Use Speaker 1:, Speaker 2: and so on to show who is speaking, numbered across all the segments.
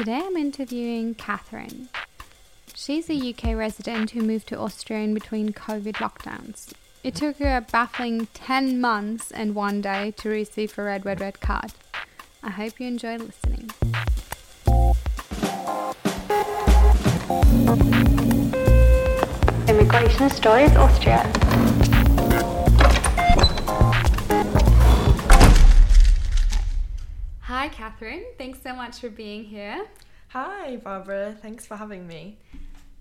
Speaker 1: Today I'm interviewing Kathryn. She's a UK resident who moved to Austria in between COVID lockdowns. It took her a baffling 10 months and one day to receive a red, red, red card. I hope you enjoy listening.
Speaker 2: Immigration Stories Austria.
Speaker 1: Hi, Kathryn. Thanks so much for being here.
Speaker 3: Hi, Barbara. Thanks for having me.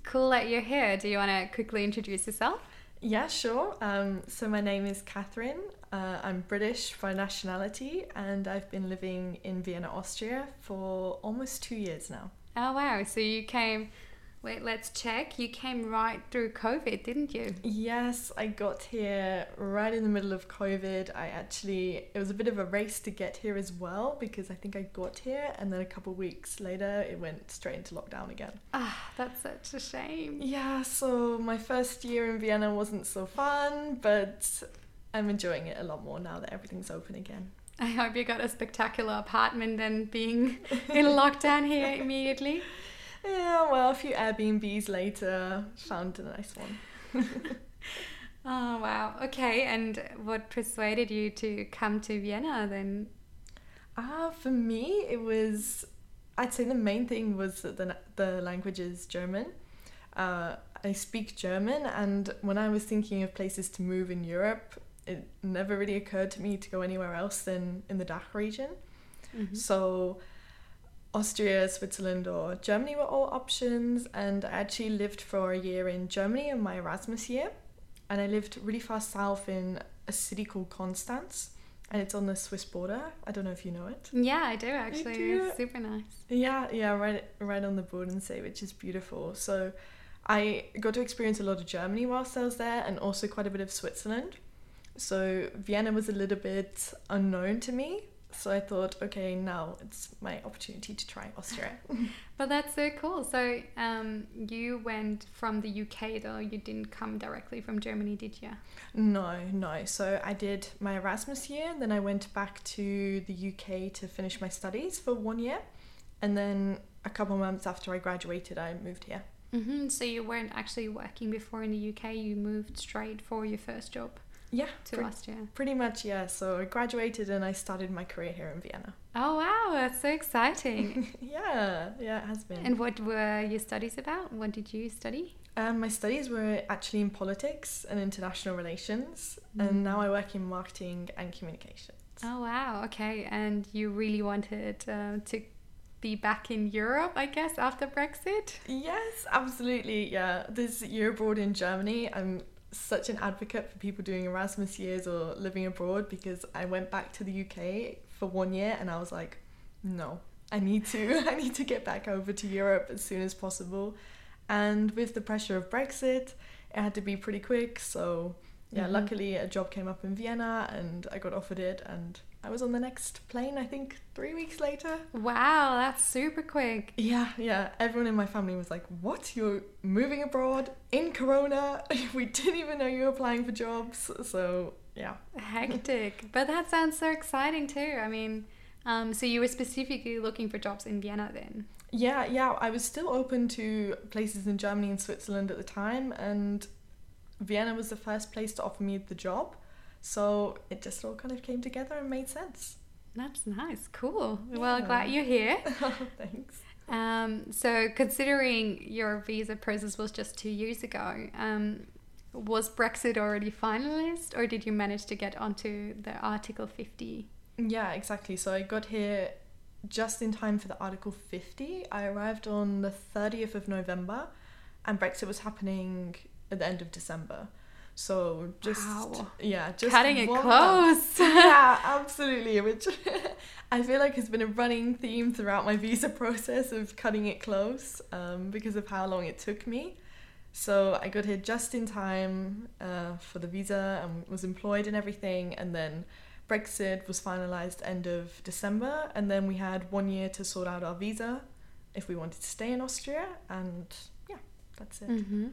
Speaker 1: Cool that you're here. Do you want to quickly introduce yourself?
Speaker 3: Yeah, sure. Um, so, my name is Kathryn. Uh, I'm British by nationality, and I've been living in Vienna, Austria for almost two years now.
Speaker 1: Oh, wow. So, you came Wait, let's check. You came right through COVID, didn't you?
Speaker 3: Yes, I got here right in the middle of COVID. I actually, it was a bit of a race to get here as well because I think I got here and then a couple weeks later it went straight into lockdown again.
Speaker 1: Ah, that's such a shame.
Speaker 3: Yeah, so my first year in Vienna wasn't so fun, but I'm enjoying it a lot more now that everything's open again.
Speaker 1: I hope you got a spectacular apartment and being in lockdown here immediately.
Speaker 3: Yeah, well, a few Airbnbs later, found a nice one.
Speaker 1: oh, wow. Okay, and what persuaded you to come to Vienna then?
Speaker 3: Ah, uh, for me, it was, I'd say the main thing was that the, the language is German. Uh, I speak German, and when I was thinking of places to move in Europe, it never really occurred to me to go anywhere else than in the DACH region. Mm-hmm. So Austria, Switzerland, or Germany were all options. And I actually lived for a year in Germany in my Erasmus year. And I lived really far south in a city called Konstanz. And it's on the Swiss border. I don't know if you know it.
Speaker 1: Yeah, I do actually. Do. It's super nice.
Speaker 3: Yeah, yeah, right, right on the Bodensee, which is beautiful. So I got to experience a lot of Germany whilst I was there, and also quite a bit of Switzerland. So Vienna was a little bit unknown to me, so I thought, okay, now it's my opportunity to try Austria.
Speaker 1: but that's so cool. So um, you went from the UK though, you didn't come directly from Germany, did you?
Speaker 3: No, no. So I did my Erasmus year, then I went back to the UK to finish my studies for one year. And then a couple months after I graduated, I moved here.
Speaker 1: Mm-hmm. So you weren't actually working before in the UK, you moved straight for your first job?
Speaker 3: Yeah,
Speaker 1: to pre- Austria.
Speaker 3: Pretty much, yeah. So I graduated and I started my career here in Vienna.
Speaker 1: Oh wow, that's so exciting!
Speaker 3: yeah, yeah, it has been.
Speaker 1: And what were your studies about? What did you study?
Speaker 3: Um, my studies were actually in politics and international relations, mm. and now I work in marketing and communications.
Speaker 1: Oh wow, okay. And you really wanted uh, to be back in Europe, I guess, after Brexit?
Speaker 3: Yes, absolutely. Yeah, this year abroad in Germany, I'm such an advocate for people doing Erasmus years or living abroad because I went back to the UK for one year and I was like, no, I need to I need to get back over to Europe as soon as possible. And with the pressure of Brexit, it had to be pretty quick. So yeah, mm-hmm. luckily a job came up in Vienna and I got offered it and I was on the next plane, I think, three weeks later.
Speaker 1: Wow, that's super quick.
Speaker 3: Yeah, yeah. Everyone in my family was like, What? You're moving abroad in Corona? we didn't even know you were applying for jobs. So, yeah.
Speaker 1: Hectic. but that sounds so exciting too. I mean, um, so you were specifically looking for jobs in Vienna then?
Speaker 3: Yeah, yeah. I was still open to places in Germany and Switzerland at the time, and Vienna was the first place to offer me the job. So it just all kind of came together and made sense.
Speaker 1: That's nice. Cool. Yeah. Well, glad you're here.
Speaker 3: Thanks.
Speaker 1: Um, so, considering your visa process was just two years ago, um, was Brexit already finalized, or did you manage to get onto the Article 50?
Speaker 3: Yeah, exactly. So, I got here just in time for the Article 50. I arrived on the 30th of November, and Brexit was happening at the end of December. So just wow. yeah, just
Speaker 1: cutting it close.
Speaker 3: yeah, absolutely. Which I feel like has been a running theme throughout my visa process of cutting it close um, because of how long it took me. So I got here just in time uh, for the visa and was employed and everything, and then Brexit was finalized end of December, and then we had one year to sort out our visa if we wanted to stay in Austria, and yeah, that's it.
Speaker 1: Mm-hmm.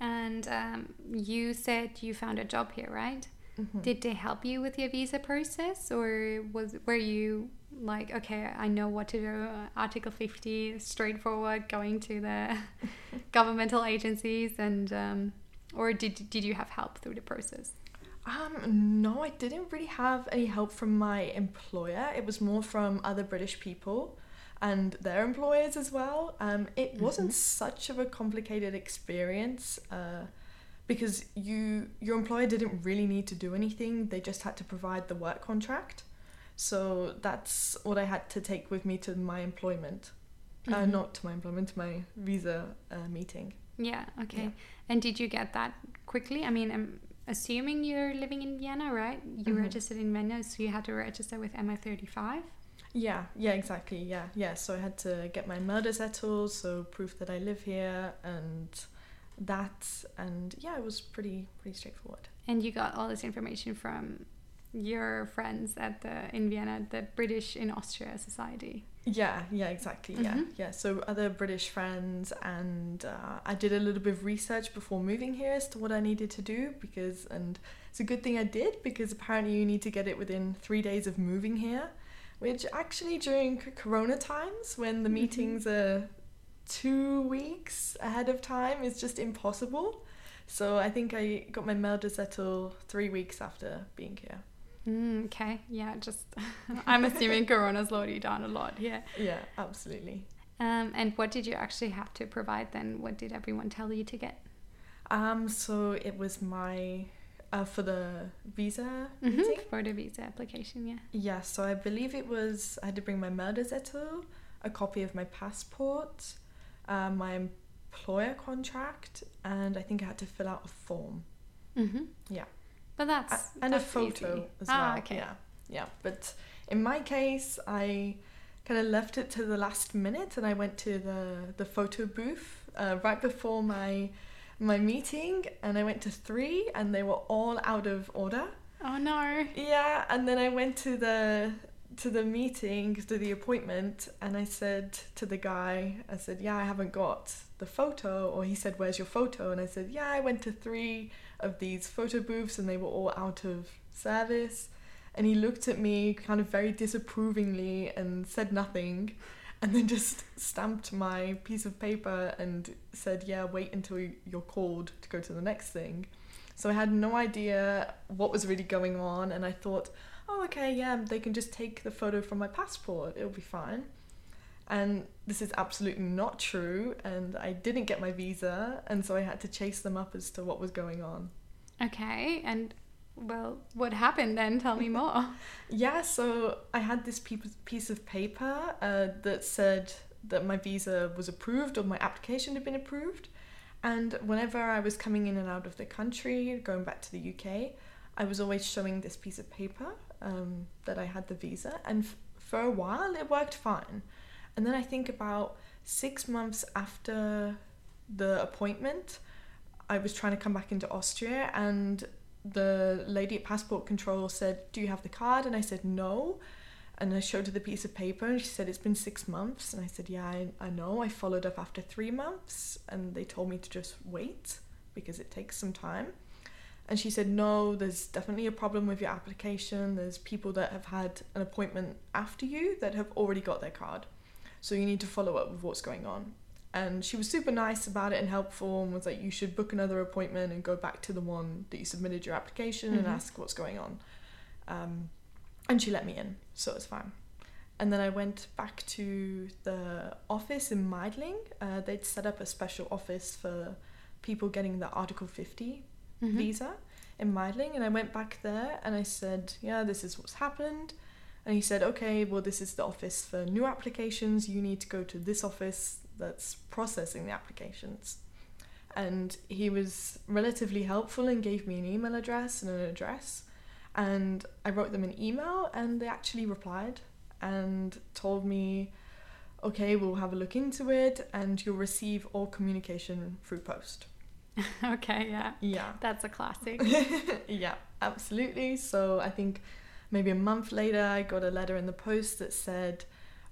Speaker 1: And um, you said you found a job here, right? Mm-hmm. Did they help you with your visa process, or was were you like, okay, I know what to do. Article 50, straightforward, going to the governmental agencies, and um, or did did you have help through the process?
Speaker 3: Um, no, I didn't really have any help from my employer. It was more from other British people and their employers as well. Um, it wasn't such of a complicated experience uh, because you your employer didn't really need to do anything. They just had to provide the work contract. So that's what I had to take with me to my employment. Uh,
Speaker 1: Mhm.
Speaker 3: not to my employment, to my visa uh, meeting.
Speaker 1: Yeah. Okay.
Speaker 3: Yeah.
Speaker 1: And did you get that quickly? I mean, I'm assuming you're living in Vienna, right? You
Speaker 3: Mhm.
Speaker 1: registered in Vienna, so you had to register with MA35.
Speaker 3: Yeah, yeah, exactly. Yeah, yeah. So I had to get my Meldezettel, so proof that I live here, and that, and yeah, it was pretty pretty straightforward.
Speaker 1: And you got all this information from your friends at the in Vienna, the British in Austria Society.
Speaker 3: Yeah, yeah, exactly. Yeah,
Speaker 1: Mhm.
Speaker 3: yeah. So other British friends, and uh, I did a little bit of research before moving here as to what I needed to do because, and it's a good thing I did because apparently you need to get it within three days of moving here, which actually during Corona times when the
Speaker 1: Mhm.
Speaker 3: meetings are two weeks ahead of time is just impossible. So I think I got my Meldezettel three weeks after being here.
Speaker 1: Mm, okay. Yeah. Just I'm assuming Corona slowed you down a lot. Yeah.
Speaker 3: Yeah, absolutely.
Speaker 1: Um, and what did you actually have to provide then? What did everyone tell you to get?
Speaker 3: Um, so it was my uh, for the visa
Speaker 1: Mhm,
Speaker 3: meeting.
Speaker 1: For the visa application, yeah.
Speaker 3: Yeah, so I believe it was I had to bring my Meldezettel, a copy of my passport, uh, my employer contract, and I think I had to fill out a form.
Speaker 1: Mm-hmm.
Speaker 3: Yeah.
Speaker 1: But that's
Speaker 3: and a photo
Speaker 1: easy.
Speaker 3: as
Speaker 1: ah,
Speaker 3: well.
Speaker 1: okay.
Speaker 3: Yeah, yeah. But in my case, I kind of left it to the last minute, and I went to the the photo booth uh, right before my my meeting, and I went to three, and they were all out of order.
Speaker 1: Oh no.
Speaker 3: Yeah, and then I went to the to the meeting to the appointment and I said to the guy I said yeah I haven't got the photo or he said where's your photo and I said yeah I went to 3 of these photo booths and they were all out of service and he looked at me kind of very disapprovingly and said nothing and then just stamped my piece of paper and said yeah wait until you're called to go to the next thing so I had no idea what was really going on, and I thought, oh, okay, yeah, they can just take the photo from my passport, it'll be fine. And this is absolutely not true, and I didn't get my visa, and so I had to chase them up as to what was going on.
Speaker 1: Okay, and well, what happened then? Tell me more.
Speaker 3: Yeah, so I had this piece of paper uh, that said that my visa was approved or my application had been approved. And whenever I was coming in and out of the country, going back to the UK, I was always showing this piece of paper um, that I had the visa. And f- for a while, it worked fine. And then I think about six months after the appointment, I was trying to come back into Austria, and the lady at passport control said, Do you have the card? And I said, No. And I showed her the piece of paper, and she said, It's been six months. And I said, Yeah, I, I know. I followed up after three months, and they told me to just wait because it takes some time. And she said, No, there's definitely a problem with your application. There's people that have had an appointment after you that have already got their card. So you need to follow up with what's going on. And she was super nice about it and helpful and was like, You should book another appointment and go back to the one that you submitted your application and
Speaker 1: Mhm.
Speaker 3: ask what's going on. Um, and she let me in, so it was fine. And then I went back to the office in Meidling. Uh, they'd set up a special office for people getting the Article 50
Speaker 1: Mhm.
Speaker 3: visa in Meidling. And I went back there and I said, Yeah, this is what's happened. And he said, Okay, well, this is the office for new applications. You need to go to this office that's processing the applications. And he was relatively helpful and gave me an email address and an address. And I wrote them an email and they actually replied and told me, okay, we'll have a look into it and you'll receive all communication through post.
Speaker 1: okay, yeah.
Speaker 3: Yeah.
Speaker 1: That's a classic.
Speaker 3: yeah, absolutely. So I think maybe a month later, I got a letter in the post that said,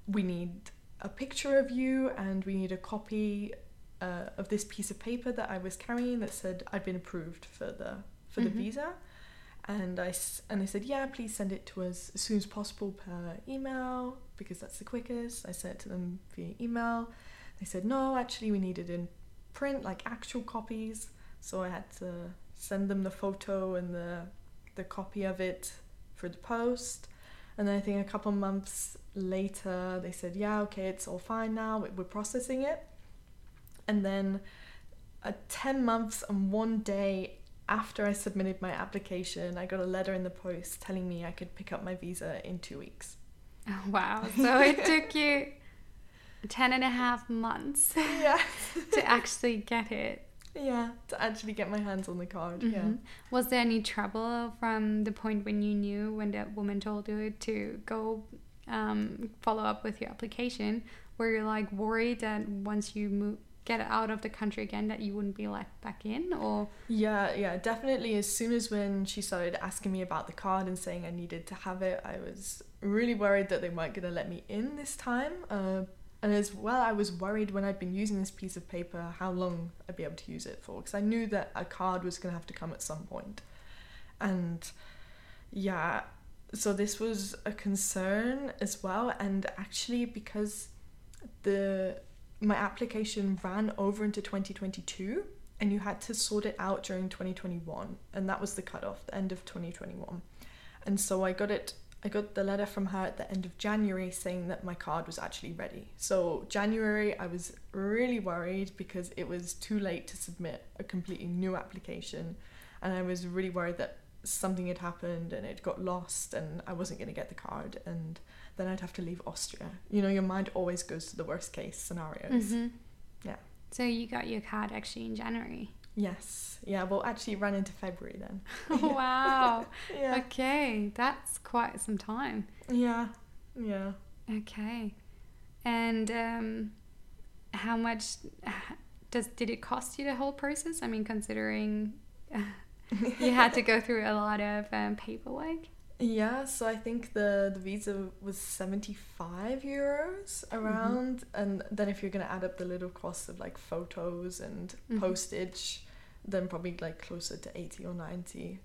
Speaker 3: we need a picture of you and we need a copy uh, of this piece of paper that I was carrying that said I'd been approved for the for the
Speaker 1: Mhm.
Speaker 3: visa. And I and they said, yeah, please send it to us as soon as possible per email because that's the quickest. I sent it to them via email. They said, no, actually, we need it in print, like actual copies. So I had to send them the photo and the the copy of it for the post. And then I think a couple months later, they said, yeah, okay, it's all fine now. we- We're processing it. And then, uh, 10 months and one day after I submitted my application, I got a letter in the post telling me I could pick up my visa in two weeks.
Speaker 1: Oh, wow. So it took you 10 and a half months
Speaker 3: Yeah.
Speaker 1: to actually get it.
Speaker 3: Yeah, to actually get my hands on the card. Yeah.
Speaker 1: Mhm. Was there any trouble from the point when you knew when that woman told you to go um, follow up with your application? Were you like worried that once you move, get out of the country again, that you wouldn't be let back in? Or
Speaker 3: Yeah, yeah, definitely. As soon as when she started asking me about the card and saying I needed to have it, I was really worried that they weren't going to let me in this time. Uh, and as well, I was worried when I'd been using this piece of paper how long I'd be able to use it for because I knew that a card was going to have to come at some point. And yeah, so this was a concern as well. And actually, because the my application ran over into 2022 and you had to sort it out during 2021 and that was the cutoff the end of 2021 and so i got it i got the letter from her at the end of january saying that my card was actually ready so january i was really worried because it was too late to submit a completely new application and i was really worried that something had happened and it got lost and i wasn't going to get the card and then i'd have to leave austria you know your mind always goes to the worst case scenarios
Speaker 1: Mhm.
Speaker 3: Yeah.
Speaker 1: So you got your card actually in January.
Speaker 3: Yes. Yeah. Well, actually, it ran into February then.
Speaker 1: wow.
Speaker 3: Yeah.
Speaker 1: Okay, that's quite some time.
Speaker 3: Yeah. Yeah.
Speaker 1: Okay. And um, how much does did it cost you the whole process? I mean, considering you had to go through a lot of um, paperwork.
Speaker 3: Yeah. So I think the the visa was seventy five euros around, and then if you're gonna add up the little costs of like photos and
Speaker 1: Mhm.
Speaker 3: postage, then probably like closer to eighty or ninety.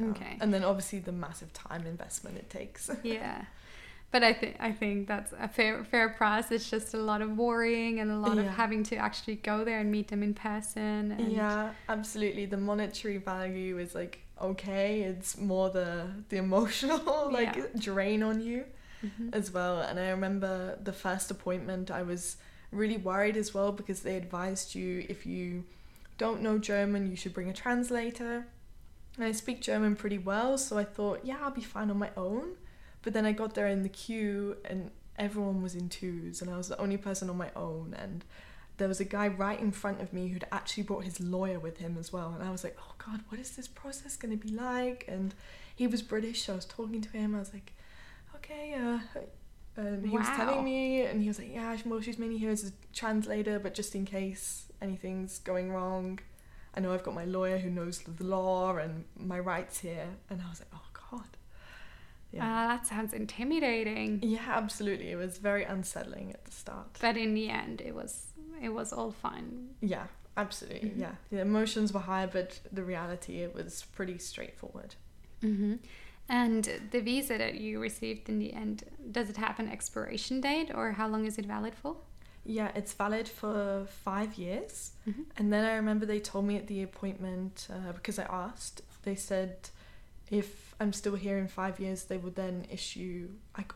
Speaker 3: Uh,
Speaker 1: Okay.
Speaker 3: and then obviously the massive time investment it takes.
Speaker 1: yeah. But I think I think that's a fair fair price. It's just a lot of worrying and a lot of having to actually go there and meet them in person. And
Speaker 3: Yeah, absolutely. The monetary value is like okay. It's more the the emotional like
Speaker 1: Yeah.
Speaker 3: drain on you
Speaker 1: Mhm.
Speaker 3: as well. And I remember the first appointment, I was really worried as well because they advised you if you don't know German, you should bring a translator. And I speak German pretty well, so I thought, yeah, I'll be fine on my own. But then I got there in the queue and everyone was in twos, and I was the only person on my own. And there was a guy right in front of me who'd actually brought his lawyer with him as well. And I was like, oh God, what is this process going to be like? And he was British, so I was talking to him. I was like, okay, uh, and he was telling me, and he was like, yeah, well, she's mainly here as a translator, but just in case anything's going wrong, I know I've got my lawyer who knows the law and my rights here. And I was like, oh God. Yeah.
Speaker 1: Ah, that sounds intimidating.
Speaker 3: yeah, absolutely. It was very unsettling at the start.
Speaker 1: But in the end, it was it was all fine.
Speaker 3: Yeah, absolutely.
Speaker 1: Mhm.
Speaker 3: Yeah. The emotions were high, but the reality, it was pretty straightforward.
Speaker 1: hmm And the visa that you received in the end, does it have an expiration date or how long is it valid for?
Speaker 3: Yeah, it's valid for five years.
Speaker 1: Mhm.
Speaker 3: And then I remember they told me at the appointment, uh, because I asked, they said if I'm still here in five years, they would then issue,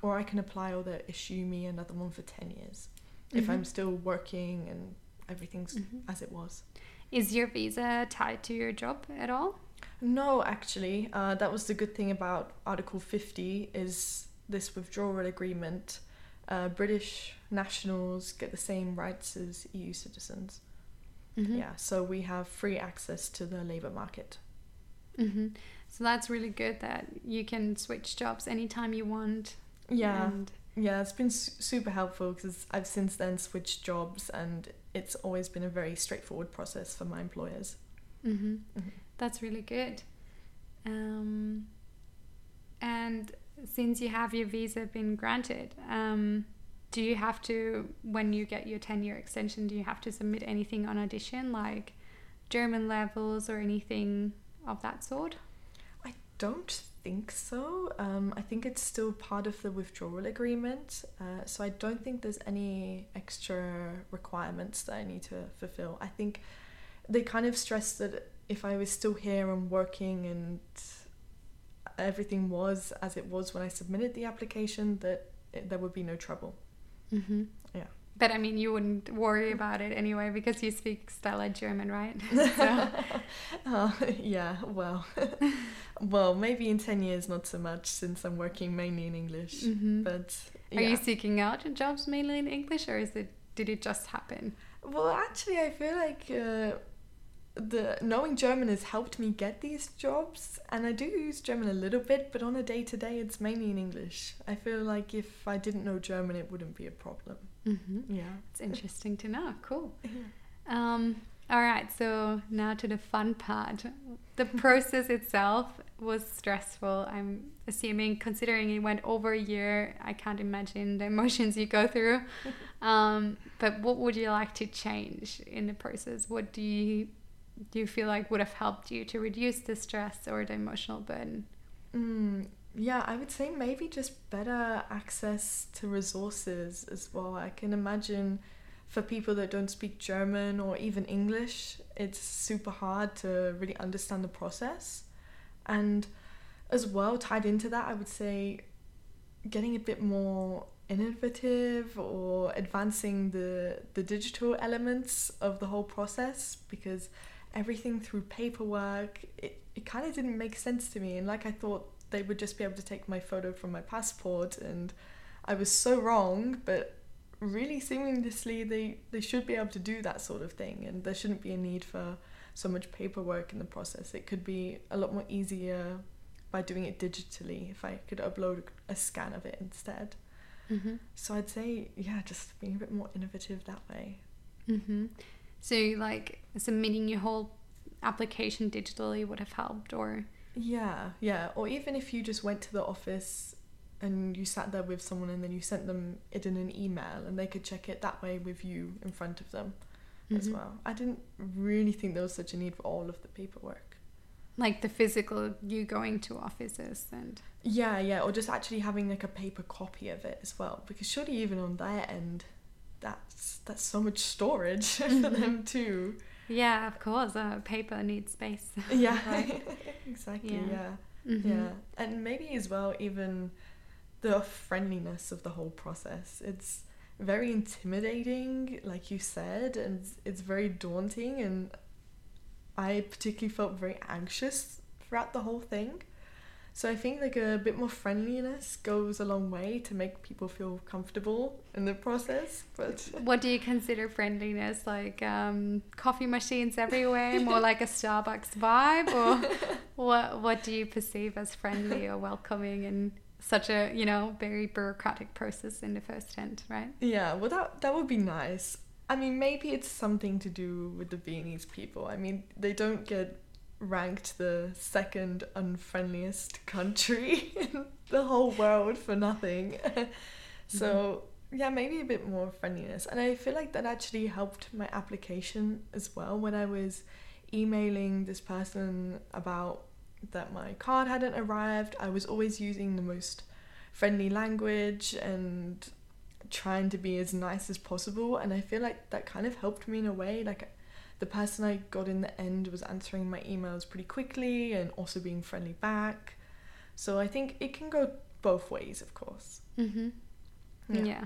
Speaker 3: or I can apply or they'll issue me another one for 10 years. If
Speaker 1: Mhm.
Speaker 3: I'm still working and everything's
Speaker 1: Mhm.
Speaker 3: as it was.
Speaker 1: Is your visa tied to your job at all?
Speaker 3: No, actually, uh, that was the good thing about Article 50 is this withdrawal agreement. Uh, British nationals get the same rights as EU citizens.
Speaker 1: Mhm.
Speaker 3: Yeah, so we have free access to the labour market.
Speaker 1: hmm So that's really good that you can switch jobs anytime you want.
Speaker 3: Yeah,
Speaker 1: And
Speaker 3: yeah, it's been su- super helpful because I've since then switched jobs and it's always been a very straightforward process for my employers.
Speaker 1: hmm
Speaker 3: Mhm.
Speaker 1: That's really good. Um, and since you have your visa been granted, um, do you have to, when you get your 10 year extension, do you have to submit anything on audition, like German levels or anything of that sort?
Speaker 3: I don't think so. Um, I think it's still part of the withdrawal agreement. Uh, so I don't think there's any extra requirements that I need to fulfill. I think they kind of stressed that if I was still here and working and everything was as it was when I submitted the application, that it, there would be no trouble.
Speaker 1: Mm-hmm.
Speaker 3: Yeah.
Speaker 1: But I mean, you wouldn't worry about it anyway because you speak stellar German, right? so.
Speaker 3: oh, yeah, well, well, maybe in 10 years, not so much since I'm working mainly in English.
Speaker 1: Mhm.
Speaker 3: But
Speaker 1: Are you seeking out jobs mainly in English, or is it did it just happen?
Speaker 3: Well, actually, I feel like uh, the knowing German has helped me get these jobs, and I do use German a little bit, but on a day to day, it's mainly in English. I feel like if I didn't know German, it wouldn't be a problem.
Speaker 1: Mm-hmm.
Speaker 3: Yeah.
Speaker 1: It's interesting to know. Cool. Um, all right, so now to the fun part. The process itself was stressful. I'm assuming, considering it went over a year, I can't imagine the emotions you go through. Um, but what would you like to change in the process? What do you do you feel like would have helped you to reduce the stress or the emotional burden?
Speaker 3: Mm, yeah, I would say maybe just better access to resources as well. I can imagine for people that don't speak German or even English, it's super hard to really understand the process. And as well, tied into that, I would say getting a bit more innovative or advancing the the digital elements of the whole process because everything through paperwork it, it kind of didn't make sense to me and like i thought they would just be able to take my photo from my passport and i was so wrong but really seamlessly they they should be able to do that sort of thing and there shouldn't be a need for so much paperwork in the process it could be a lot more easier by doing it digitally if i could upload a scan of it instead
Speaker 1: Mm-hmm.
Speaker 3: so i'd say yeah just being a bit more innovative that way
Speaker 1: Mm-hmm. So, like, submitting your whole application digitally would have helped, or
Speaker 3: Yeah, yeah. Or even if you just went to the office and you sat there with someone and then you sent them it in an email and they could check it that way with you in front of them as
Speaker 1: Mhm.
Speaker 3: well. I didn't really think there was such a need for all of the paperwork.
Speaker 1: like the physical you going to offices and
Speaker 3: Yeah, yeah. Or just actually having like a paper copy of it as well. Because surely even on their end that's that's so much storage for them too.
Speaker 1: Yeah, of course, uh, paper needs space.
Speaker 3: Yeah.
Speaker 1: Right.
Speaker 3: exactly,
Speaker 1: Yeah.
Speaker 3: yeah.
Speaker 1: Mhm.
Speaker 3: Yeah, and maybe as well, even the friendliness of the whole process. It's very intimidating, like you said, and it's very daunting. And I particularly felt very anxious throughout the whole thing. So I think like a bit more friendliness goes a long way to make people feel comfortable in the process. But
Speaker 1: What do you consider friendliness? Like um, coffee machines everywhere, more like a Starbucks vibe, or what? What do you perceive as friendly or welcoming in such a you know very bureaucratic process in the first hand, right?
Speaker 3: Yeah, well, that that would be nice. I mean, maybe it's something to do with the Viennese people. I mean, they don't get ranked the second unfriendliest country in the whole world for nothing. so mm-hmm. yeah, maybe a bit more friendliness, and I feel like that actually helped my application as well when I was emailing this person about that my card hadn't arrived. I was always using the most friendly language and trying to be as nice as possible and I feel like that kind of helped me in a way like the person I got in the end was answering my emails pretty quickly and also being friendly back so I think it can go both ways of course
Speaker 1: Mm-hmm.
Speaker 3: Yeah.
Speaker 1: yeah.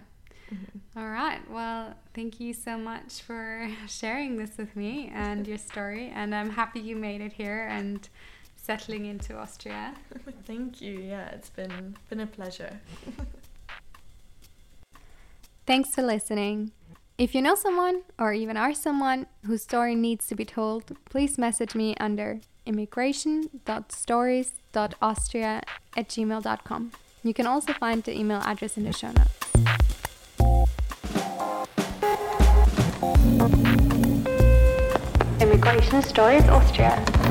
Speaker 3: Mhm.
Speaker 1: All right. Well, thank you so much for sharing this with me and your story. And I'm happy you made it here and settling into Austria.
Speaker 3: thank you yeah it's been been a pleasure
Speaker 1: Thanks for listening. If you know someone or even are someone whose story needs to be told, please message me under immigration.stories.austria at gmail.com. You can also find the email address in the show notes.
Speaker 2: Immigration Stories Austria.